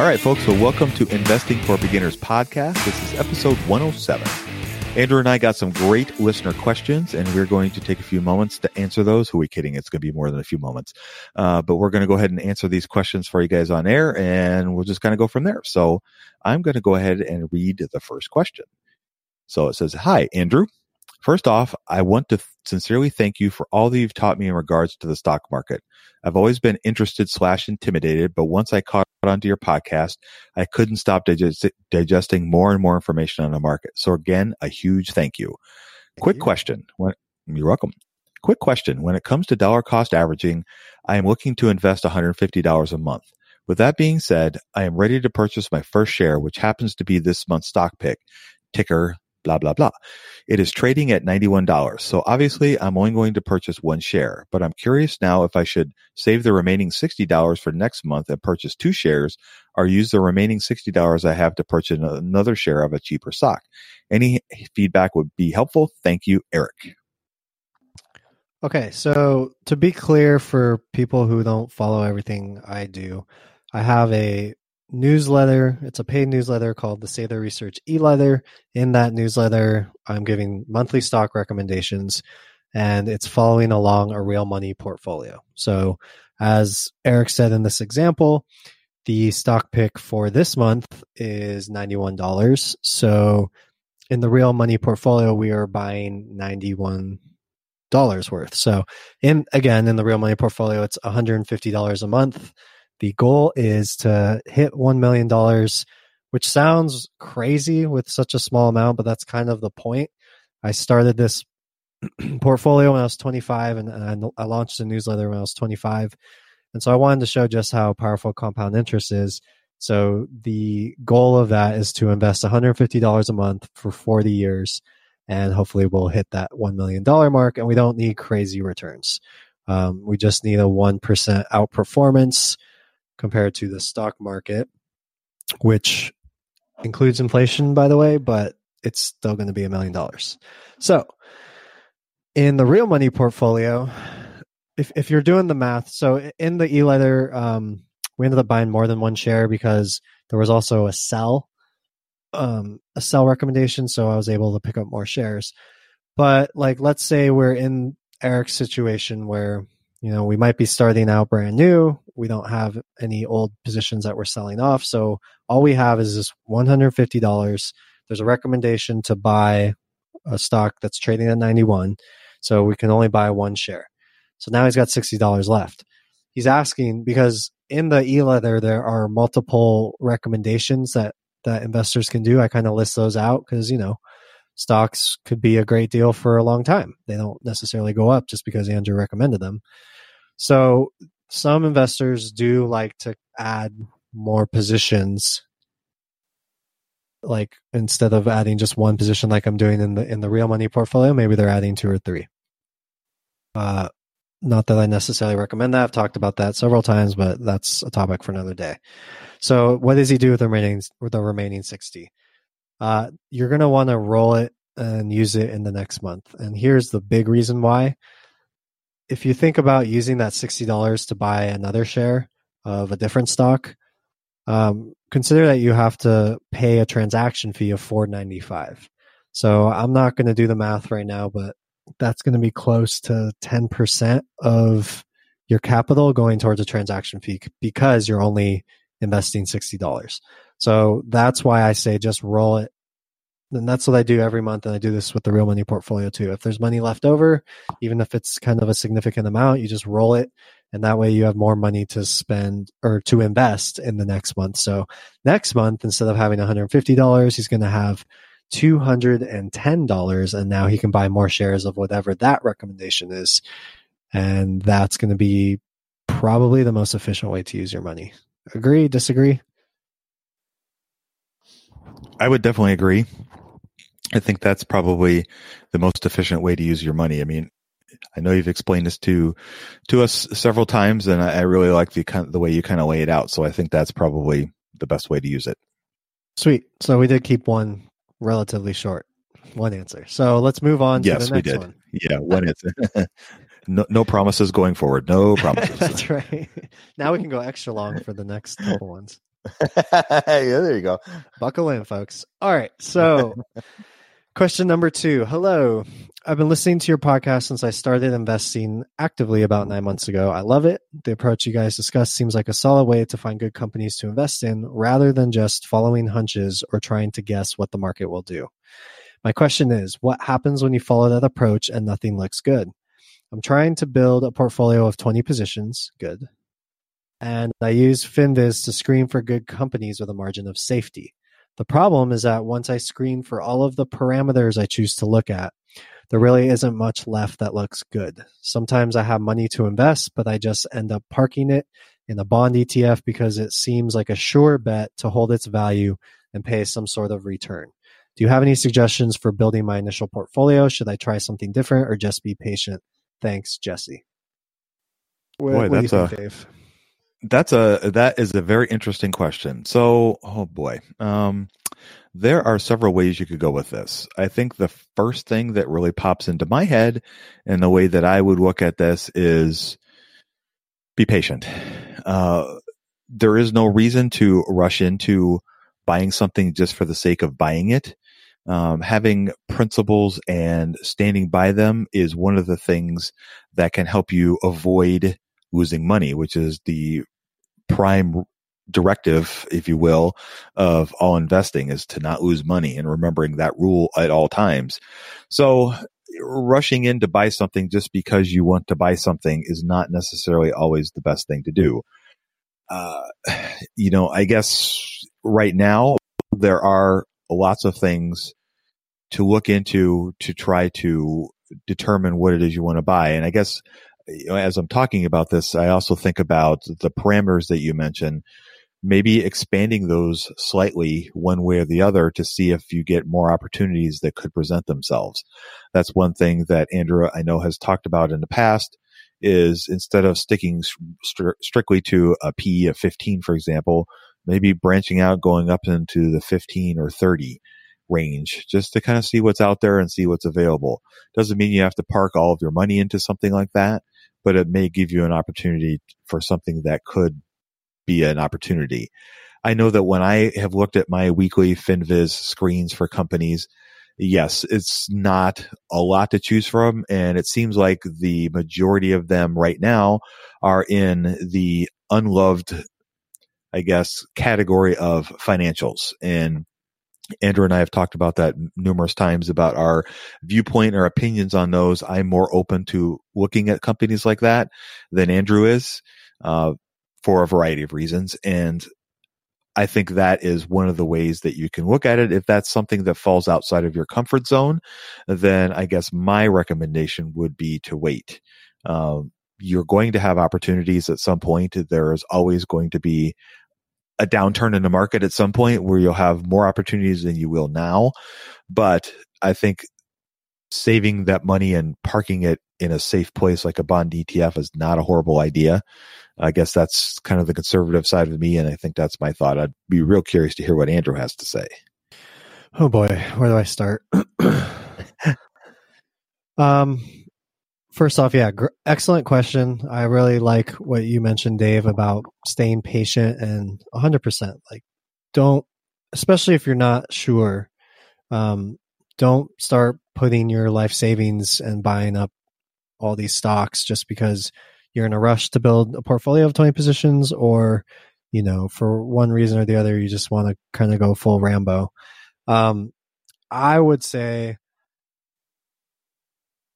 All right, folks. So, welcome to Investing for Beginners podcast. This is episode 107. Andrew and I got some great listener questions, and we're going to take a few moments to answer those. Who are we kidding? It's going to be more than a few moments. Uh, but we're going to go ahead and answer these questions for you guys on air, and we'll just kind of go from there. So, I'm going to go ahead and read the first question. So, it says Hi, Andrew. First off, I want to sincerely thank you for all that you've taught me in regards to the stock market. I've always been interested slash intimidated, but once I caught onto your podcast, I couldn't stop digest- digesting more and more information on the market. So again, a huge thank you. Thank Quick you. question. When, you're welcome. Quick question. When it comes to dollar cost averaging, I am looking to invest $150 a month. With that being said, I am ready to purchase my first share, which happens to be this month's stock pick, ticker blah, blah, blah. It is trading at $91. So obviously I'm only going to purchase one share, but I'm curious now if I should save the remaining $60 for next month and purchase two shares or use the remaining $60 I have to purchase another share of a cheaper stock. Any feedback would be helpful. Thank you, Eric. Okay, so to be clear for people who don't follow everything I do, I have a newsletter. It's a paid newsletter called the Sather Research e-letter. In that newsletter, I'm giving monthly stock recommendations and it's following along a real money portfolio. So as Eric said in this example, the stock pick for this month is $91. So in the real money portfolio, we are buying 91 dollars worth. So in again in the real money portfolio, it's $150 a month the goal is to hit $1 million, which sounds crazy with such a small amount, but that's kind of the point. I started this portfolio when I was 25 and, and I launched a newsletter when I was 25. And so I wanted to show just how powerful compound interest is. So the goal of that is to invest $150 a month for 40 years. And hopefully we'll hit that $1 million mark. And we don't need crazy returns. Um, we just need a 1% outperformance compared to the stock market, which includes inflation, by the way, but it's still going to be a million dollars. So, in the real money portfolio, if if you're doing the math, so in the e-letter, um, we ended up buying more than one share because there was also a sell, um, a sell recommendation, so I was able to pick up more shares. But like, let's say we're in Eric's situation where you know we might be starting out brand new we don't have any old positions that we're selling off. So all we have is this $150. There's a recommendation to buy a stock that's trading at 91. So we can only buy one share. So now he's got $60 left. He's asking because in the e-letter there are multiple recommendations that that investors can do. I kind of list those out because, you know, stocks could be a great deal for a long time. They don't necessarily go up just because Andrew recommended them. So some investors do like to add more positions like instead of adding just one position like I'm doing in the in the real money portfolio, maybe they're adding two or three. Uh, Not that I necessarily recommend that. I've talked about that several times, but that's a topic for another day. So, what does he do with the remaining with the remaining sixty? Uh, you're going to want to roll it and use it in the next month. And here's the big reason why. If you think about using that sixty dollars to buy another share of a different stock, um, consider that you have to pay a transaction fee of four ninety five. So I'm not going to do the math right now, but that's going to be close to 10% of your capital going towards a transaction fee because you're only investing $60. So that's why I say just roll it. And that's what I do every month. And I do this with the real money portfolio too. If there's money left over, even if it's kind of a significant amount, you just roll it. And that way you have more money to spend or to invest in the next month. So next month, instead of having $150, he's going to have $210 and now he can buy more shares of whatever that recommendation is and that's going to be probably the most efficient way to use your money agree disagree i would definitely agree i think that's probably the most efficient way to use your money i mean i know you've explained this to to us several times and i, I really like the kind of, the way you kind of lay it out so i think that's probably the best way to use it sweet so we did keep one relatively short. One answer. So let's move on yes, to the next we did. one. Yeah, one answer. no, no promises going forward. No promises. That's right. Now we can go extra long for the next couple ones. yeah, there you go. Buckle in, folks. All right. So Question number two. Hello. I've been listening to your podcast since I started investing actively about nine months ago. I love it. The approach you guys discussed seems like a solid way to find good companies to invest in rather than just following hunches or trying to guess what the market will do. My question is what happens when you follow that approach and nothing looks good? I'm trying to build a portfolio of 20 positions. Good. And I use FinViz to screen for good companies with a margin of safety. The problem is that once I screen for all of the parameters I choose to look at, there really isn't much left that looks good. Sometimes I have money to invest, but I just end up parking it in a bond ETF because it seems like a sure bet to hold its value and pay some sort of return. Do you have any suggestions for building my initial portfolio? Should I try something different or just be patient? Thanks, Jesse. What, Boy, what that's think, a Dave? That's a that is a very interesting question. So, oh boy, um, there are several ways you could go with this. I think the first thing that really pops into my head, and the way that I would look at this is be patient. Uh, there is no reason to rush into buying something just for the sake of buying it. Um, having principles and standing by them is one of the things that can help you avoid losing money, which is the prime directive, if you will, of all investing is to not lose money and remembering that rule at all times. So rushing in to buy something just because you want to buy something is not necessarily always the best thing to do. Uh, you know, I guess right now there are lots of things to look into to try to determine what it is you want to buy. And I guess as I'm talking about this, I also think about the parameters that you mentioned, maybe expanding those slightly one way or the other to see if you get more opportunities that could present themselves. That's one thing that Andrew, I know, has talked about in the past is instead of sticking st- strictly to a PE of 15, for example, maybe branching out, going up into the 15 or 30 range just to kind of see what's out there and see what's available. Doesn't mean you have to park all of your money into something like that, but it may give you an opportunity for something that could be an opportunity. I know that when I have looked at my weekly FinViz screens for companies, yes, it's not a lot to choose from. And it seems like the majority of them right now are in the unloved, I guess, category of financials. And Andrew and I have talked about that numerous times about our viewpoint or opinions on those. I'm more open to looking at companies like that than Andrew is uh, for a variety of reasons. And I think that is one of the ways that you can look at it. If that's something that falls outside of your comfort zone, then I guess my recommendation would be to wait. Um, you're going to have opportunities at some point. There is always going to be a downturn in the market at some point where you'll have more opportunities than you will now. But I think saving that money and parking it in a safe place like a bond ETF is not a horrible idea. I guess that's kind of the conservative side of me, and I think that's my thought. I'd be real curious to hear what Andrew has to say. Oh boy, where do I start? um, first off, yeah, gr- excellent question. I really like what you mentioned, Dave, about staying patient and 100%. Like, don't, especially if you're not sure, um, don't start putting your life savings and buying up all these stocks just because you're in a rush to build a portfolio of 20 positions or, you know, for one reason or the other, you just want to kind of go full Rambo. Um, I would say,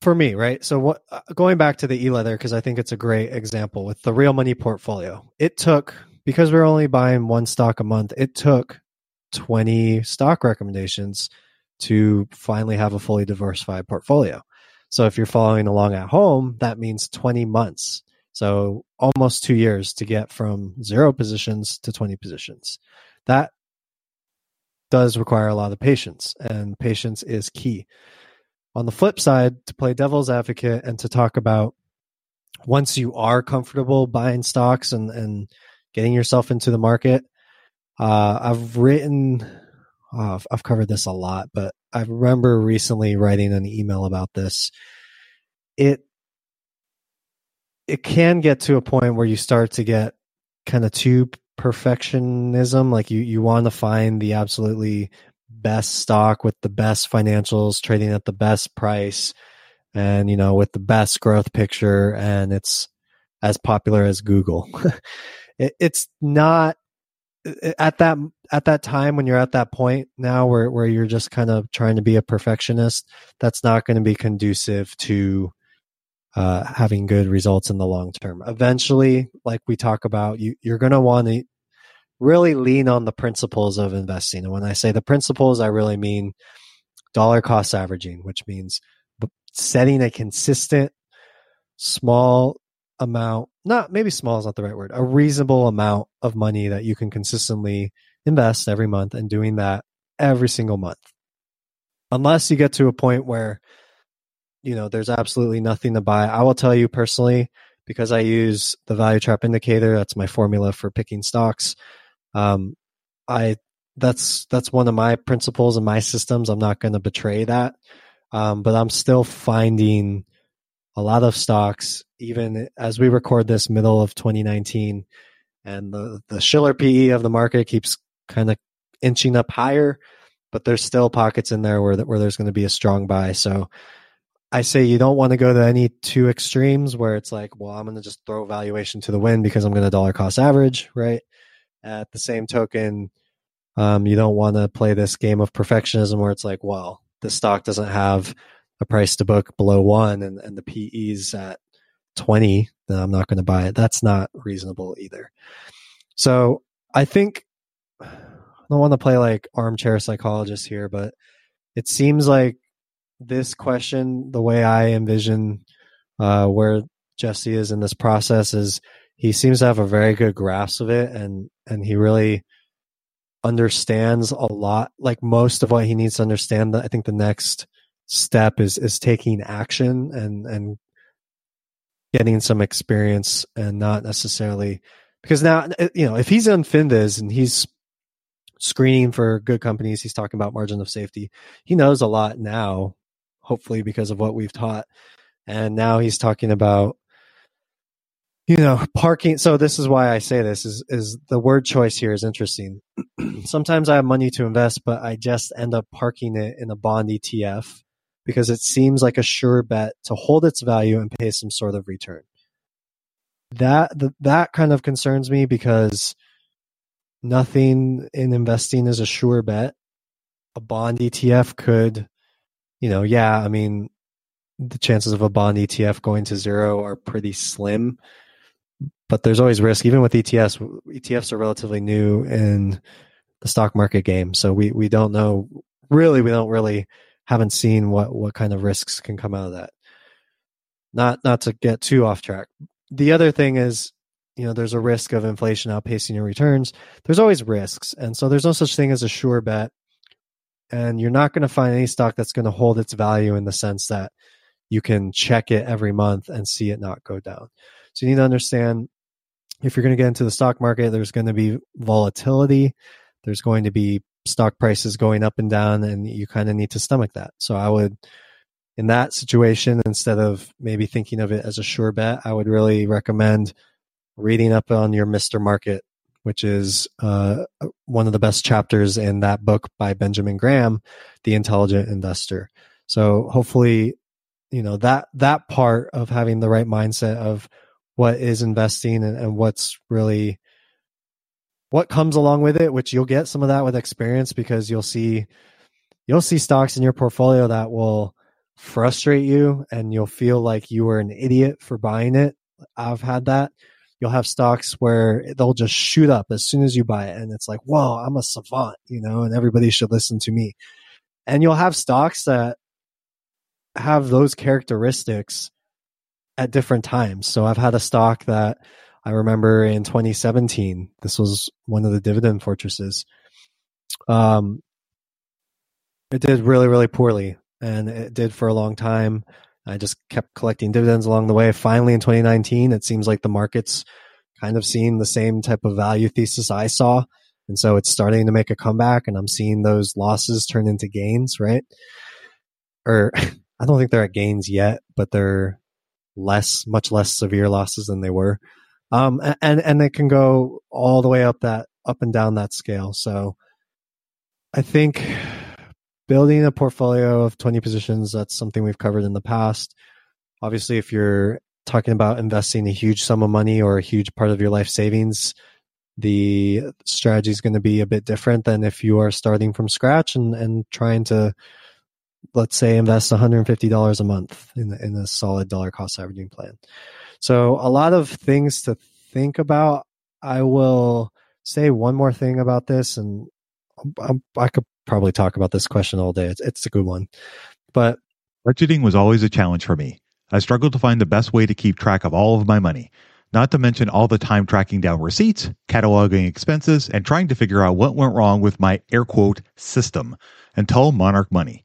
for me, right? So what uh, going back to the e-letter because I think it's a great example with the real money portfolio. It took because we are only buying one stock a month, it took 20 stock recommendations to finally have a fully diversified portfolio. So if you're following along at home, that means 20 months. So almost 2 years to get from 0 positions to 20 positions. That does require a lot of patience and patience is key on the flip side, to play devil's advocate and to talk about once you are comfortable buying stocks and, and getting yourself into the market, uh, I've written, uh, I've covered this a lot, but I remember recently writing an email about this. It it can get to a point where you start to get kind of too perfectionism like you you want to find the absolutely best stock with the best financials trading at the best price and you know with the best growth picture and it's as popular as google. It, it's not at that at that time when you're at that point now where where you're just kind of trying to be a perfectionist that's not going to be conducive to uh, having good results in the long term. Eventually like we talk about you you're going to want to really lean on the principles of investing. And when I say the principles, I really mean dollar cost averaging, which means setting a consistent small amount, not maybe small is not the right word, a reasonable amount of money that you can consistently invest every month and doing that every single month. Unless you get to a point where, you know, there's absolutely nothing to buy. I will tell you personally, because I use the value trap indicator, that's my formula for picking stocks. Um, I that's that's one of my principles and my systems. I'm not going to betray that, um, but I'm still finding a lot of stocks, even as we record this middle of 2019, and the the Shiller PE of the market keeps kind of inching up higher, but there's still pockets in there where where there's going to be a strong buy. So I say you don't want to go to any two extremes where it's like, well, I'm going to just throw valuation to the wind because I'm going to dollar cost average, right? At the same token, um, you don't want to play this game of perfectionism where it's like, well, the stock doesn't have a price to book below one and, and the PE's at 20, then I'm not going to buy it. That's not reasonable either. So I think I don't want to play like armchair psychologist here, but it seems like this question, the way I envision uh, where Jesse is in this process, is he seems to have a very good grasp of it and and he really understands a lot like most of what he needs to understand i think the next step is is taking action and and getting some experience and not necessarily because now eh, you know if he's on finviz and he's screening for good companies he's talking about margin of safety he knows a lot now hopefully because of what we've taught. And now he's talking about you know parking so this is why i say this is is the word choice here is interesting. Sometimes i have money to invest but i just end up parking it in a bond etf because it seems like a sure bet to hold its value and pay some sort of return. That that kind of concerns me because nothing in investing is a sure bet. A bond etf could you know yeah i mean the chances of a bond etf going to zero are pretty slim but there's always risk. Even with ETFs, ETFs are relatively new in the stock market game, so we we don't know really. We don't really haven't seen what what kind of risks can come out of that. Not not to get too off track. The other thing is, you know, there's a risk of inflation outpacing your returns. There's always risks, and so there's no such thing as a sure bet. and you're not going to find any stock that's going to hold its value in the sense that you can check it every month and see it not go down. So you need to understand if you're going to get into the stock market, there's going to be volatility. There's going to be stock prices going up and down, and you kind of need to stomach that. So I would, in that situation, instead of maybe thinking of it as a sure bet, I would really recommend reading up on your Mr. Market, which is uh, one of the best chapters in that book by Benjamin Graham, The Intelligent Investor. So hopefully, you know that that part of having the right mindset of what is investing and, and what's really what comes along with it, which you'll get some of that with experience because you'll see you'll see stocks in your portfolio that will frustrate you and you'll feel like you were an idiot for buying it. I've had that. You'll have stocks where they'll just shoot up as soon as you buy it and it's like, "Whoa, I'm a savant," you know, and everybody should listen to me. And you'll have stocks that have those characteristics at different times. So I've had a stock that I remember in 2017. This was one of the dividend fortresses. Um, it did really, really poorly, and it did for a long time. I just kept collecting dividends along the way. Finally, in 2019, it seems like the market's kind of seeing the same type of value thesis I saw. And so it's starting to make a comeback, and I'm seeing those losses turn into gains, right? Or I don't think they're at gains yet, but they're less, much less severe losses than they were. Um, and, and they can go all the way up that, up and down that scale. So I think building a portfolio of 20 positions, that's something we've covered in the past. Obviously, if you're talking about investing a huge sum of money or a huge part of your life savings, the strategy is going to be a bit different than if you are starting from scratch and, and trying to let's say invest $150 a month in, in a solid dollar cost averaging plan. So a lot of things to think about. I will say one more thing about this, and I, I could probably talk about this question all day. It's, it's a good one, but budgeting was always a challenge for me. I struggled to find the best way to keep track of all of my money. Not to mention all the time tracking down receipts, cataloging expenses, and trying to figure out what went wrong with my air quote system until Monarch Money.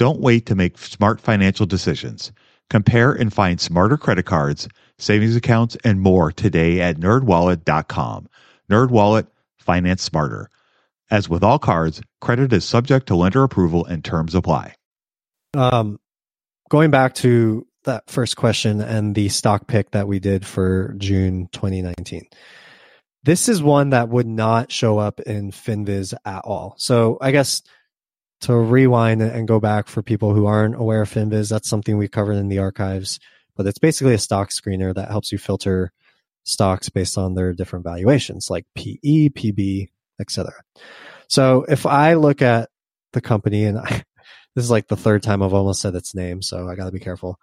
Don't wait to make smart financial decisions. Compare and find smarter credit cards, savings accounts, and more today at nerdwallet.com. Nerdwallet, finance smarter. As with all cards, credit is subject to lender approval and terms apply. Um, going back to that first question and the stock pick that we did for June 2019. This is one that would not show up in FinViz at all. So I guess to rewind and go back for people who aren't aware of FinViz, that's something we covered in the archives. But it's basically a stock screener that helps you filter stocks based on their different valuations, like PE, PB, etc. So if I look at the company, and I, this is like the third time I've almost said its name, so I got to be careful.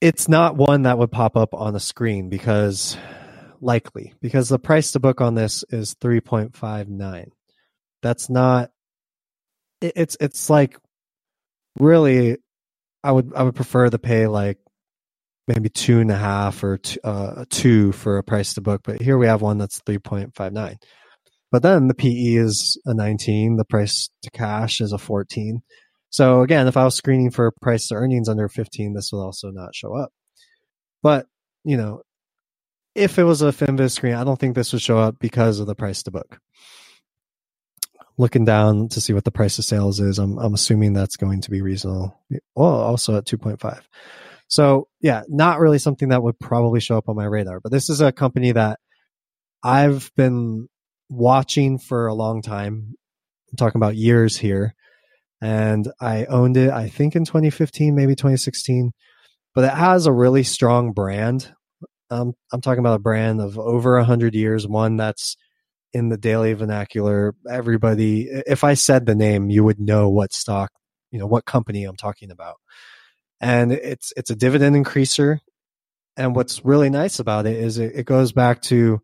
It's not one that would pop up on a screen because likely because the price to book on this is 3.59 that's not it's it's like really i would i would prefer to pay like maybe two and a half or two, uh, two for a price to book but here we have one that's 3.59 but then the pe is a 19 the price to cash is a 14 so again if i was screening for price to earnings under 15 this will also not show up. But you know if it was a FinViz screen, I don't think this would show up because of the price to book. Looking down to see what the price of sales is, I'm I'm assuming that's going to be reasonable. Well, also at 2.5. So yeah, not really something that would probably show up on my radar. But this is a company that I've been watching for a long time. I'm talking about years here. And I owned it, I think in 2015, maybe 2016. But it has a really strong brand um, I'm talking about a brand of over a hundred years, one that's in the daily vernacular. Everybody, if I said the name, you would know what stock, you know, what company I'm talking about. And it's it's a dividend increaser. And what's really nice about it is it, it goes back to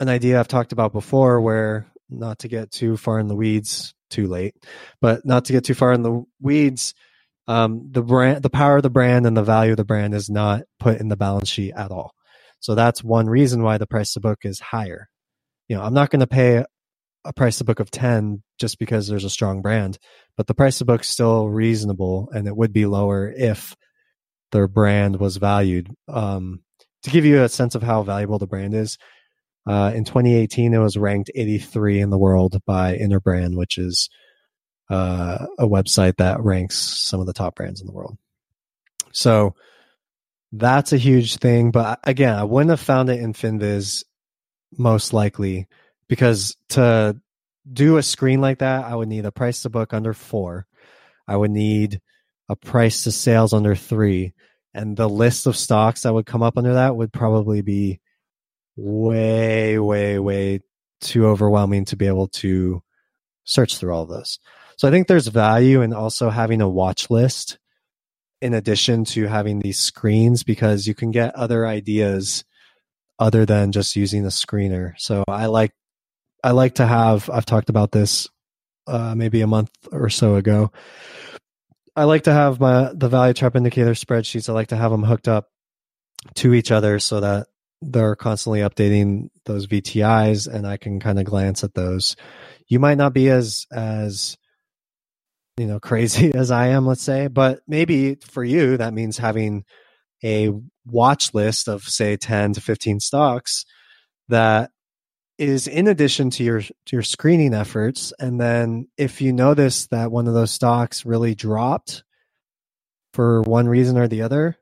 an idea I've talked about before, where not to get too far in the weeds, too late, but not to get too far in the weeds um, the brand, the power of the brand and the value of the brand is not put in the balance sheet at all. So that's one reason why the price to book is higher. You know, I'm not going to pay a price to book of 10 just because there's a strong brand, but the price to book is still reasonable and it would be lower if their brand was valued. Um, to give you a sense of how valuable the brand is, uh, in 2018, it was ranked 83 in the world by Interbrand, which is uh, a website that ranks some of the top brands in the world. So that's a huge thing. But again, I wouldn't have found it in FinViz most likely because to do a screen like that, I would need a price to book under four. I would need a price to sales under three. And the list of stocks that would come up under that would probably be way, way, way too overwhelming to be able to search through all those. So I think there's value in also having a watch list in addition to having these screens because you can get other ideas other than just using the screener. So I like I like to have I've talked about this uh, maybe a month or so ago. I like to have my the value trap indicator spreadsheets. I like to have them hooked up to each other so that they're constantly updating those VTIs and I can kind of glance at those. You might not be as as you know crazy as I am, let's say, but maybe for you that means having a watch list of say 10 to 15 stocks that is in addition to your to your screening efforts and then if you notice that one of those stocks really dropped for one reason or the other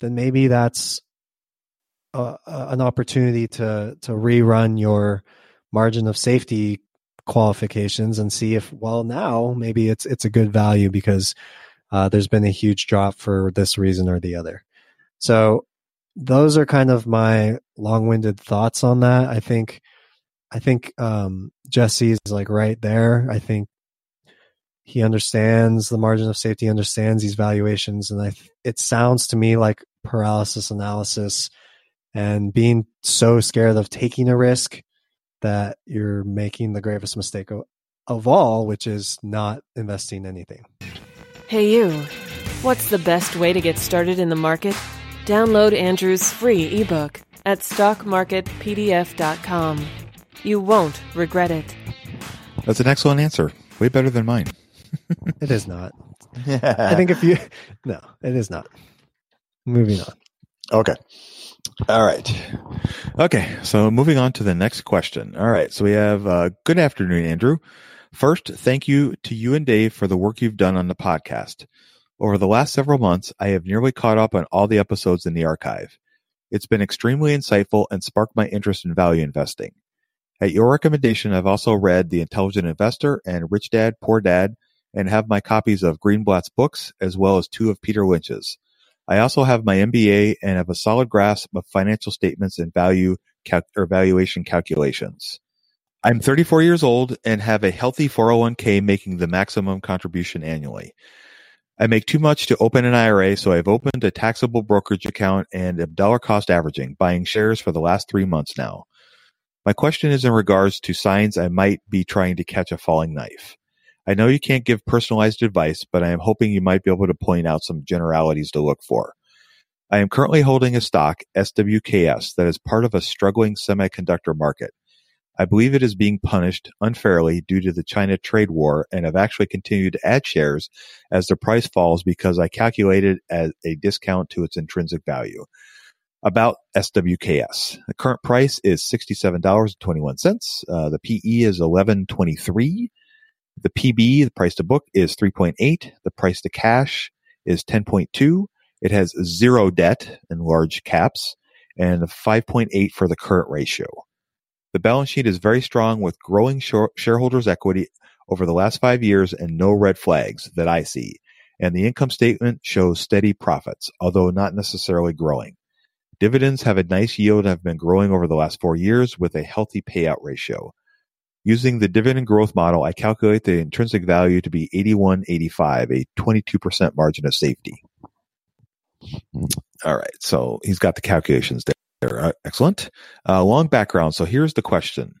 then maybe that's a, a, an opportunity to to rerun your margin of safety qualifications and see if well now maybe it's it's a good value because uh, there's been a huge drop for this reason or the other. So those are kind of my long-winded thoughts on that. I think I think um, Jesse's like right there. I think he understands the margin of safety, understands these valuations, and I it sounds to me like paralysis analysis and being so scared of taking a risk that you're making the gravest mistake of, of all, which is not investing anything. Hey, you. What's the best way to get started in the market? Download Andrew's free ebook at stockmarketpdf.com. You won't regret it. That's an excellent answer. Way better than mine. it is not. I think if you. No, it is not. Moving on. Okay. All right. Okay. So moving on to the next question. All right. So we have uh, good afternoon, Andrew. First, thank you to you and Dave for the work you've done on the podcast. Over the last several months, I have nearly caught up on all the episodes in the archive. It's been extremely insightful and sparked my interest in value investing. At your recommendation, I've also read The Intelligent Investor and Rich Dad, Poor Dad, and have my copies of Greenblatt's books as well as two of Peter Lynch's. I also have my MBA and have a solid grasp of financial statements and value cal- or valuation calculations. I'm 34 years old and have a healthy 401k making the maximum contribution annually. I make too much to open an IRA, so I've opened a taxable brokerage account and am dollar cost averaging, buying shares for the last three months now. My question is in regards to signs I might be trying to catch a falling knife. I know you can't give personalized advice, but I am hoping you might be able to point out some generalities to look for. I am currently holding a stock, SWKS, that is part of a struggling semiconductor market. I believe it is being punished unfairly due to the China trade war and have actually continued to add shares as the price falls because I calculated at a discount to its intrinsic value. About SWKS. The current price is $67.21. Uh, the PE is 1123. The PB, the price to book, is 3.8. The price to cash is 10.2. It has zero debt and large caps and 5.8 for the current ratio. The balance sheet is very strong with growing shareholders' equity over the last five years and no red flags that I see. And the income statement shows steady profits, although not necessarily growing. Dividends have a nice yield and have been growing over the last four years with a healthy payout ratio. Using the dividend growth model, I calculate the intrinsic value to be 81.85, a 22% margin of safety. All right. So he's got the calculations there. Uh, excellent. Uh, long background. So here's the question.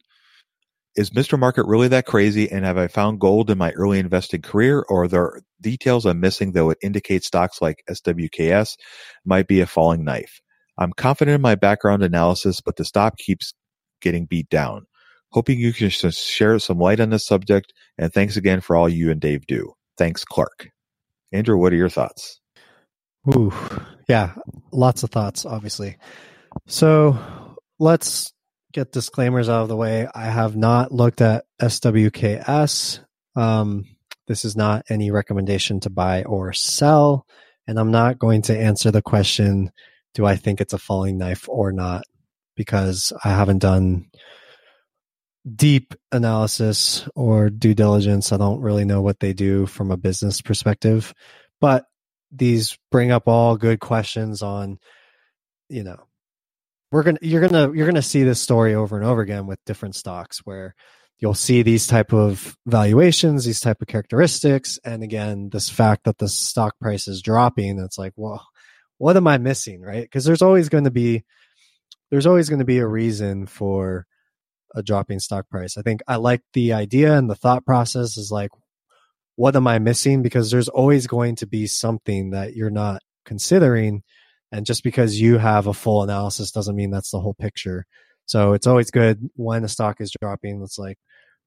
Is Mr. Market really that crazy? And have I found gold in my early investing career or are there details I'm missing that would indicate stocks like SWKS might be a falling knife? I'm confident in my background analysis, but the stock keeps getting beat down. Hoping you can share some light on this subject, and thanks again for all you and Dave do. Thanks, Clark. Andrew, what are your thoughts? Ooh, yeah, lots of thoughts, obviously. So let's get disclaimers out of the way. I have not looked at SWKS. Um, this is not any recommendation to buy or sell. And I'm not going to answer the question, do I think it's a falling knife or not? Because I haven't done deep analysis or due diligence. I don't really know what they do from a business perspective, but these bring up all good questions on, you know, we're gonna you're gonna you're gonna see this story over and over again with different stocks where you'll see these type of valuations, these type of characteristics, and again, this fact that the stock price is dropping. It's like, well, what am I missing, right? Because there's always going to be there's always going to be a reason for a dropping stock price. I think I like the idea and the thought process is like, what am I missing? Because there's always going to be something that you're not considering. And just because you have a full analysis doesn't mean that's the whole picture. So it's always good when a stock is dropping. It's like,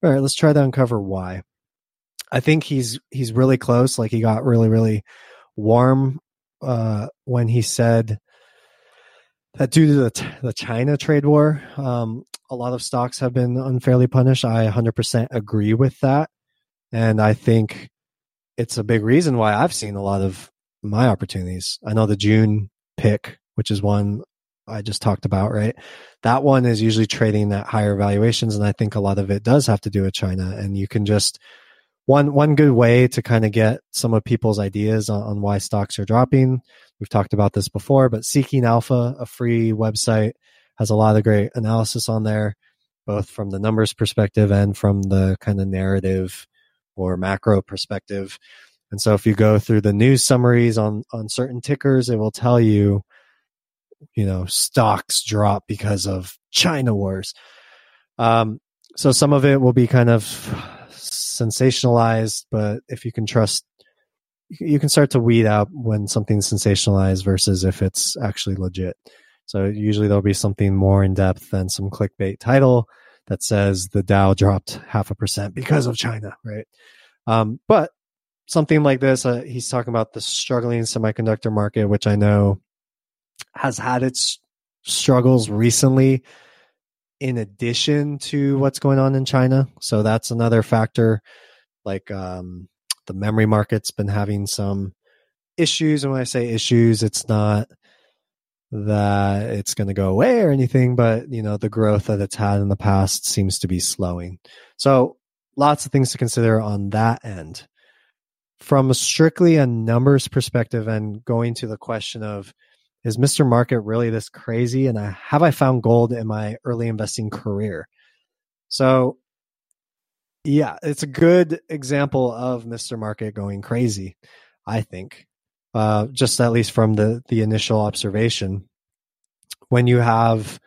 all right, let's try to uncover why. I think he's he's really close. Like he got really really warm uh, when he said that due to the, the China trade war, um, a lot of stocks have been unfairly punished. I 100% agree with that. And I think it's a big reason why I've seen a lot of my opportunities. I know the June pick, which is one I just talked about, right? That one is usually trading at higher valuations. And I think a lot of it does have to do with China. And you can just, one, one good way to kind of get some of people's ideas on, on why stocks are dropping. We've talked about this before, but Seeking Alpha, a free website, has a lot of great analysis on there, both from the numbers perspective and from the kind of narrative or macro perspective. And so if you go through the news summaries on, on certain tickers, it will tell you, you know, stocks drop because of China wars. Um, so some of it will be kind of sensationalized, but if you can trust, you can start to weed out when something's sensationalized versus if it's actually legit. So usually there'll be something more in depth than some clickbait title that says the Dow dropped half a percent because of China, right? Um, but something like this, uh, he's talking about the struggling semiconductor market, which I know has had its struggles recently in addition to what's going on in China. So that's another factor. Like um, the memory market's been having some issues. And when I say issues, it's not that it's going to go away or anything, but you know, the growth that it's had in the past seems to be slowing. So lots of things to consider on that end. From strictly a numbers perspective and going to the question of is Mr. Market really this crazy? And I, have I found gold in my early investing career? So yeah, it's a good example of Mr. Market going crazy, I think. Uh, just at least from the the initial observation. When you have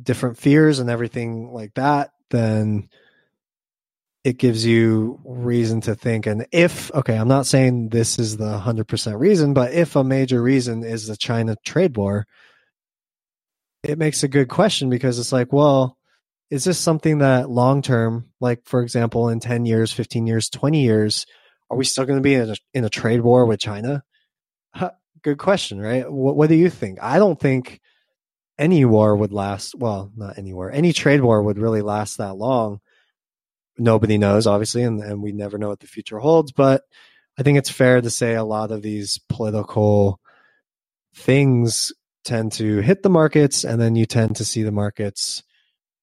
different fears and everything like that, then it gives you reason to think. And if, okay, I'm not saying this is the 100% reason, but if a major reason is the China trade war, it makes a good question because it's like, well, is this something that long term, like for example, in 10 years, 15 years, 20 years, are we still going to be in a, in a trade war with China? good question, right? What, what do you think? I don't think any war would last. Well, not any war. Any trade war would really last that long. Nobody knows, obviously, and, and we never know what the future holds. But I think it's fair to say a lot of these political things tend to hit the markets, and then you tend to see the markets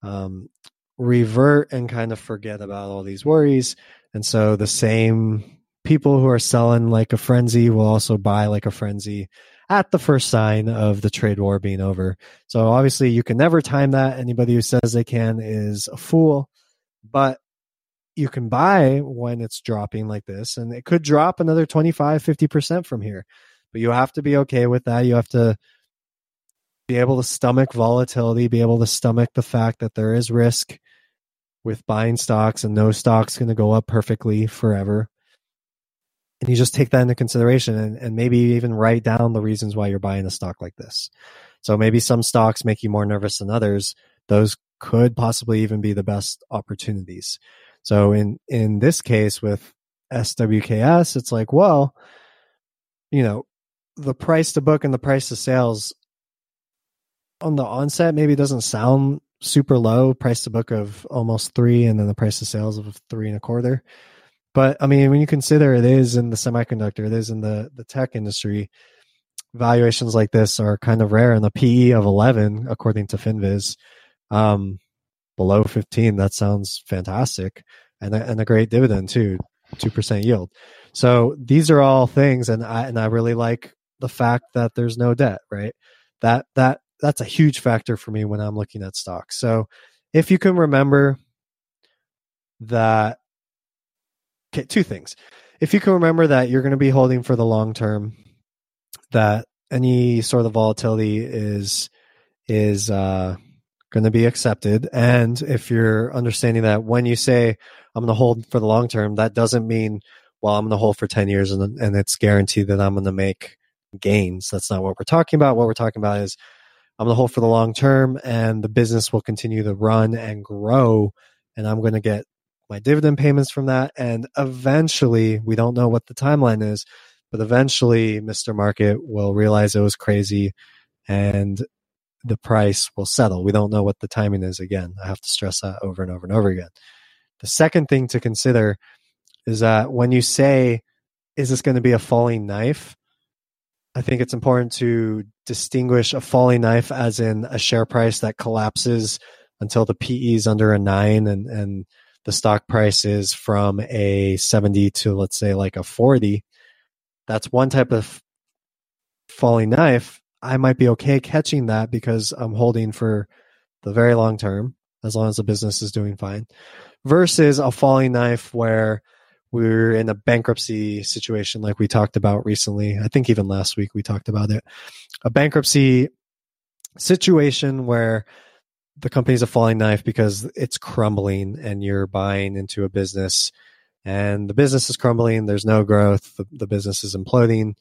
um, revert and kind of forget about all these worries. And so the same people who are selling like a frenzy will also buy like a frenzy at the first sign of the trade war being over. So obviously you can never time that. Anybody who says they can is a fool. But you can buy when it's dropping like this and it could drop another 25 50% from here. But you have to be okay with that. You have to be able to stomach volatility, be able to stomach the fact that there is risk with buying stocks and no stock's going to go up perfectly forever and you just take that into consideration and, and maybe even write down the reasons why you're buying a stock like this. So maybe some stocks make you more nervous than others. Those could possibly even be the best opportunities. So in in this case with SWKS, it's like, well, you know, the price to book and the price to sales on the onset maybe doesn't sound super low. Price to book of almost three, and then the price to sales of three and a quarter. But I mean, when you consider it is in the semiconductor, it is in the, the tech industry, valuations like this are kind of rare. And the PE of 11, according to FinViz, um, below 15, that sounds fantastic. And a, and a great dividend too, 2% yield. So these are all things. And I, and I really like the fact that there's no debt, right? That, that, that's a huge factor for me when I'm looking at stocks. So if you can remember that okay, two things. If you can remember that you're going to be holding for the long term, that any sort of volatility is is uh, going to be accepted, and if you're understanding that when you say I'm going to hold for the long term, that doesn't mean well I'm going to hold for ten years and and it's guaranteed that I'm going to make gains. That's not what we're talking about. What we're talking about is I'm going to hold for the long term, and the business will continue to run and grow, and I'm going to get my dividend payments from that. And eventually, we don't know what the timeline is, but eventually, Mr. Market will realize it was crazy and the price will settle. We don't know what the timing is again. I have to stress that over and over and over again. The second thing to consider is that when you say, is this going to be a falling knife? I think it's important to distinguish a falling knife as in a share price that collapses until the PE is under a nine and, and the stock price is from a 70 to let's say like a 40 that's one type of falling knife i might be okay catching that because i'm holding for the very long term as long as the business is doing fine versus a falling knife where we're in a bankruptcy situation like we talked about recently. I think even last week we talked about it. A bankruptcy situation where the company's a falling knife because it's crumbling and you're buying into a business and the business is crumbling there's no growth the, the, business is imploding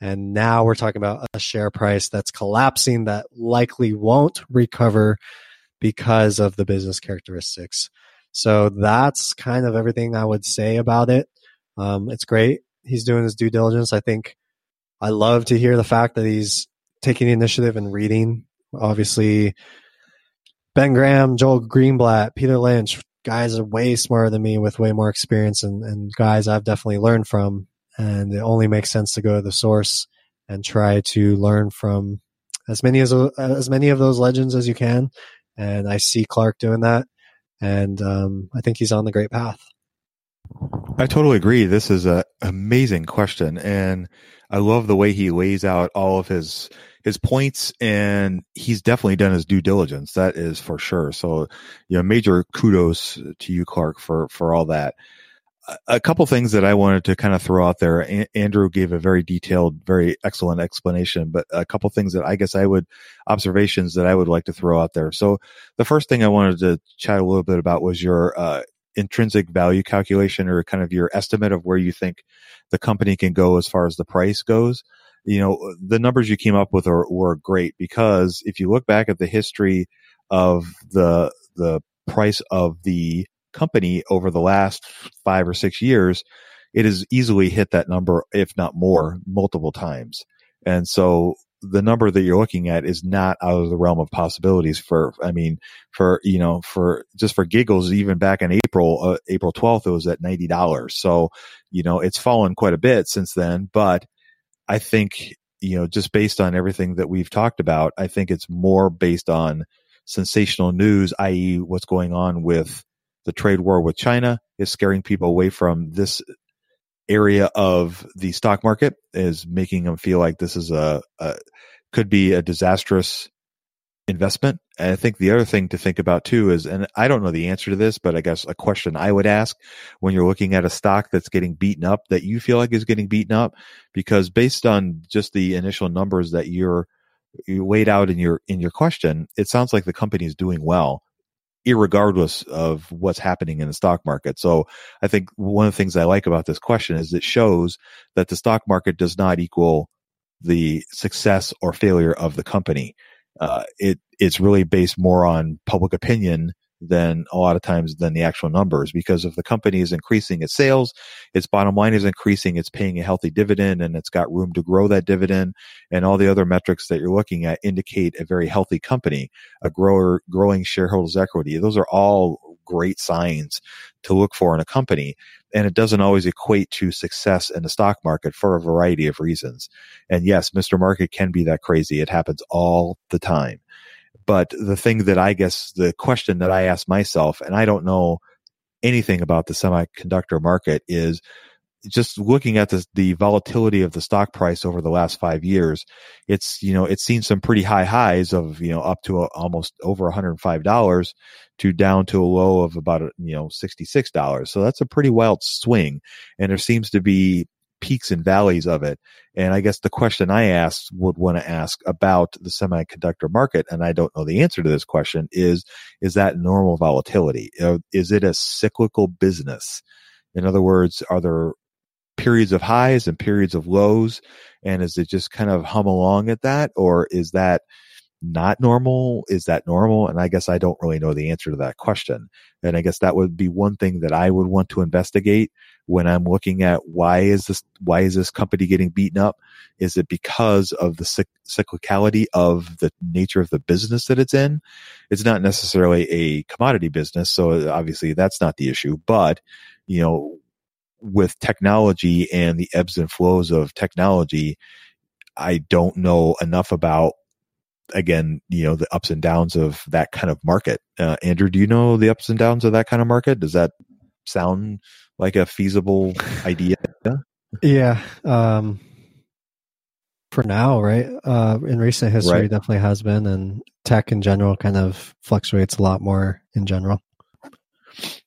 and now we're talking about a share price that's collapsing that likely won't recover because of the business characteristics. So that's kind of everything i would say about it. Um, it's great he's doing his due diligence. I think i love to hear the fact that he's taking the initiative and reading. Obviously Ben Graham, Joel Greenblatt, Peter Lynch, guys are way smarter than me with way more experience and, and guys I've definitely learned from. And it only makes sense to go to the source and try to learn from as many as as many of those legends as you can. And I see Clark doing that, and um, I think he's on the great path. I totally agree. This is an amazing question, and I love the way he lays out all of his his points, and he's definitely done his due diligence. That is for sure. So, you know, major kudos to you, Clark, for for all that. A couple things that I wanted to kind of throw out there. A- Andrew gave a very detailed, very excellent explanation, but a couple things that I guess I would observations that I would like to throw out there. So, the first thing I wanted to chat a little bit about was your uh, intrinsic value calculation or kind of your estimate of where you think the company can go as far as the price goes. You know, the numbers you came up with are, were great because if you look back at the history of the, the price of the company over the last five or six years, it has easily hit that number, if not more, multiple times. And so the number that you're looking at is not out of the realm of possibilities for, I mean, for, you know, for just for giggles, even back in April, uh, April 12th, it was at $90. So, you know, it's fallen quite a bit since then, but I think, you know, just based on everything that we've talked about, I think it's more based on sensational news, i.e. what's going on with the trade war with China is scaring people away from this area of the stock market is making them feel like this is a, a could be a disastrous investment. And I think the other thing to think about too is, and I don't know the answer to this, but I guess a question I would ask when you're looking at a stock that's getting beaten up that you feel like is getting beaten up, because based on just the initial numbers that you're you weighed out in your in your question, it sounds like the company is doing well irregardless of what's happening in the stock market. So I think one of the things I like about this question is it shows that the stock market does not equal the success or failure of the company. Uh, it it's really based more on public opinion than a lot of times than the actual numbers because if the company is increasing its sales, its bottom line is increasing, it's paying a healthy dividend and it's got room to grow that dividend and all the other metrics that you're looking at indicate a very healthy company, a grower, growing shareholders equity. Those are all great signs to look for in a company. And it doesn't always equate to success in the stock market for a variety of reasons. And yes, Mr. Market can be that crazy. It happens all the time. But the thing that I guess the question that I ask myself, and I don't know anything about the semiconductor market is just looking at the, the volatility of the stock price over the last five years, it's, you know, it's seen some pretty high highs of, you know, up to a, almost over $105 to down to a low of about, you know, $66. So that's a pretty wild swing. And there seems to be peaks and valleys of it. And I guess the question I asked would want to ask about the semiconductor market, and I don't know the answer to this question, is is that normal volatility? Uh, is it a cyclical business? In other words, are there periods of highs and periods of lows? And is it just kind of hum along at that? Or is that not normal? Is that normal? And I guess I don't really know the answer to that question. And I guess that would be one thing that I would want to investigate when I'm looking at why is this, why is this company getting beaten up? Is it because of the cyclicality of the nature of the business that it's in? It's not necessarily a commodity business. So obviously that's not the issue, but you know, with technology and the ebbs and flows of technology, I don't know enough about again, you know, the ups and downs of that kind of market. Uh, Andrew, do you know the ups and downs of that kind of market? Does that sound like a feasible idea? Yeah. Um, for now, right? Uh, in recent history, right. definitely has been, and tech in general kind of fluctuates a lot more in general.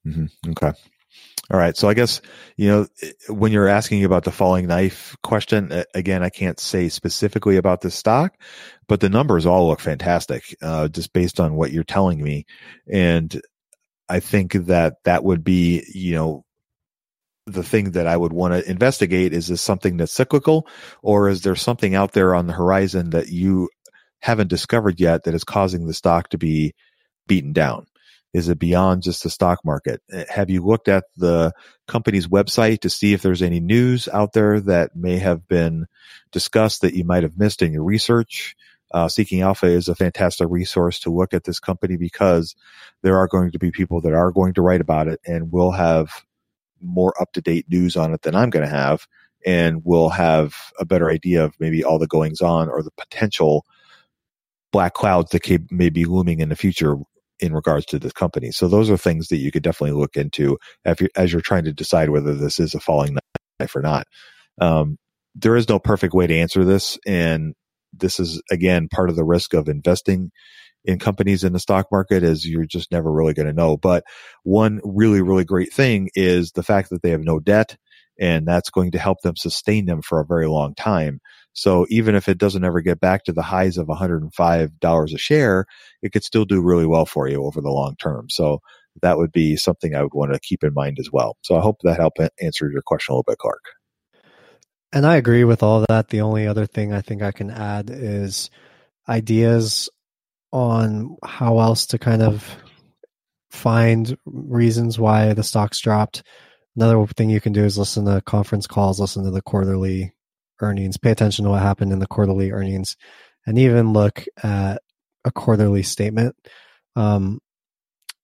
Mm-hmm. Okay. All right. So I guess, you know, when you're asking about the falling knife question, again, I can't say specifically about the stock, but the numbers all look fantastic, uh, just based on what you're telling me. And I think that that would be, you know, the thing that I would want to investigate is this something that's cyclical or is there something out there on the horizon that you haven't discovered yet that is causing the stock to be beaten down? Is it beyond just the stock market? Eh, have you looked at the company's website to see if there's any news out there that may have been discussed that you might have missed in your research? Uh, Seeking Alpha is a fantastic resource to look at this company because there are going to be people that are going to write about it and will have more up to date news on it than I'm going to have. and we'll have a better idea of maybe all the goings on or the potential black clouds that may be looming in the future in regards to this company. So those are things that you could definitely look into you're, as you're trying to decide whether this is a falling knife or not. Um, there is no perfect way to answer this, and this is again part of the risk of investing in companies in the stock market is you're just never really going to know. But one really, really great thing is the fact that they have no debt and that's going to help them sustain them for a very long time. So even if it doesn't ever get back to the highs of $105 a share, it could still do really well for you over the long term. So that would be something I would want to keep in mind as well. So I hope that helped answer your question a little bit, Clark. And I agree with all that. The only other thing I think I can add is ideas on how else to kind of find reasons why the stocks dropped. Another thing you can do is listen to conference calls, listen to the quarterly earnings, pay attention to what happened in the quarterly earnings, and even look at a quarterly statement. Um,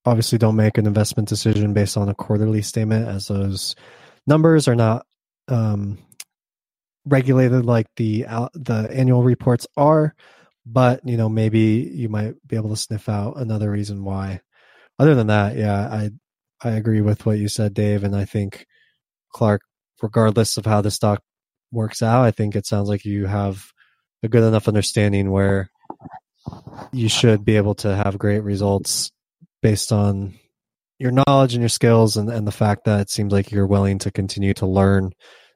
obviously, don't make an investment decision based on a quarterly statement, as those numbers are not um, regulated like the the annual reports are. But you know, maybe you might be able to sniff out another reason why. Other than that, yeah, I I agree with what you said, Dave, and I think Clark, regardless of how the stock works out, I think it sounds like you have a good enough understanding where you should be able to have great results based on your knowledge and your skills and, and the fact that it seems like you're willing to continue to learn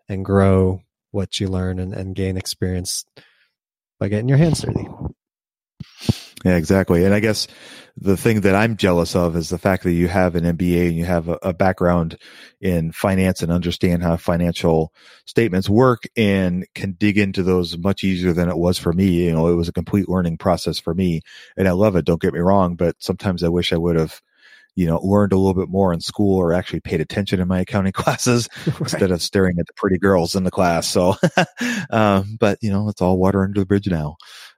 and grow what you learn and, and gain experience by getting your hands dirty. Yeah, exactly. And I guess the thing that I'm jealous of is the fact that you have an MBA and you have a, a, background in finance and understand how financial statements work and can dig into those much easier than it was for me. You know, it was a complete learning process for me and I love it. Don't get me wrong, but sometimes I wish I would have, you know, learned a little bit more in school or actually paid attention in my accounting classes right. instead of staring at the pretty girls in the class. So, um, but you know, it's all water under the bridge now.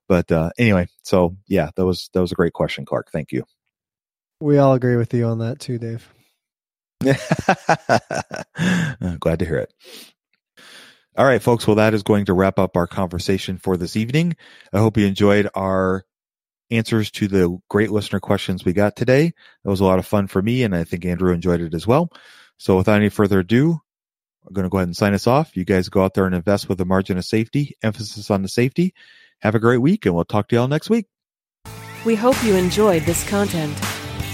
But uh, anyway, so yeah, that was that was a great question, Clark. Thank you. We all agree with you on that too, Dave. Glad to hear it. All right, folks. Well, that is going to wrap up our conversation for this evening. I hope you enjoyed our answers to the great listener questions we got today. That was a lot of fun for me, and I think Andrew enjoyed it as well. So, without any further ado, I'm going to go ahead and sign us off. You guys go out there and invest with a margin of safety, emphasis on the safety, have a great week, and we'll talk to y'all next week. We hope you enjoyed this content.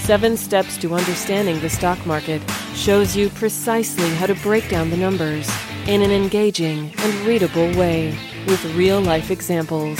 Seven Steps to Understanding the Stock Market shows you precisely how to break down the numbers in an engaging and readable way with real life examples.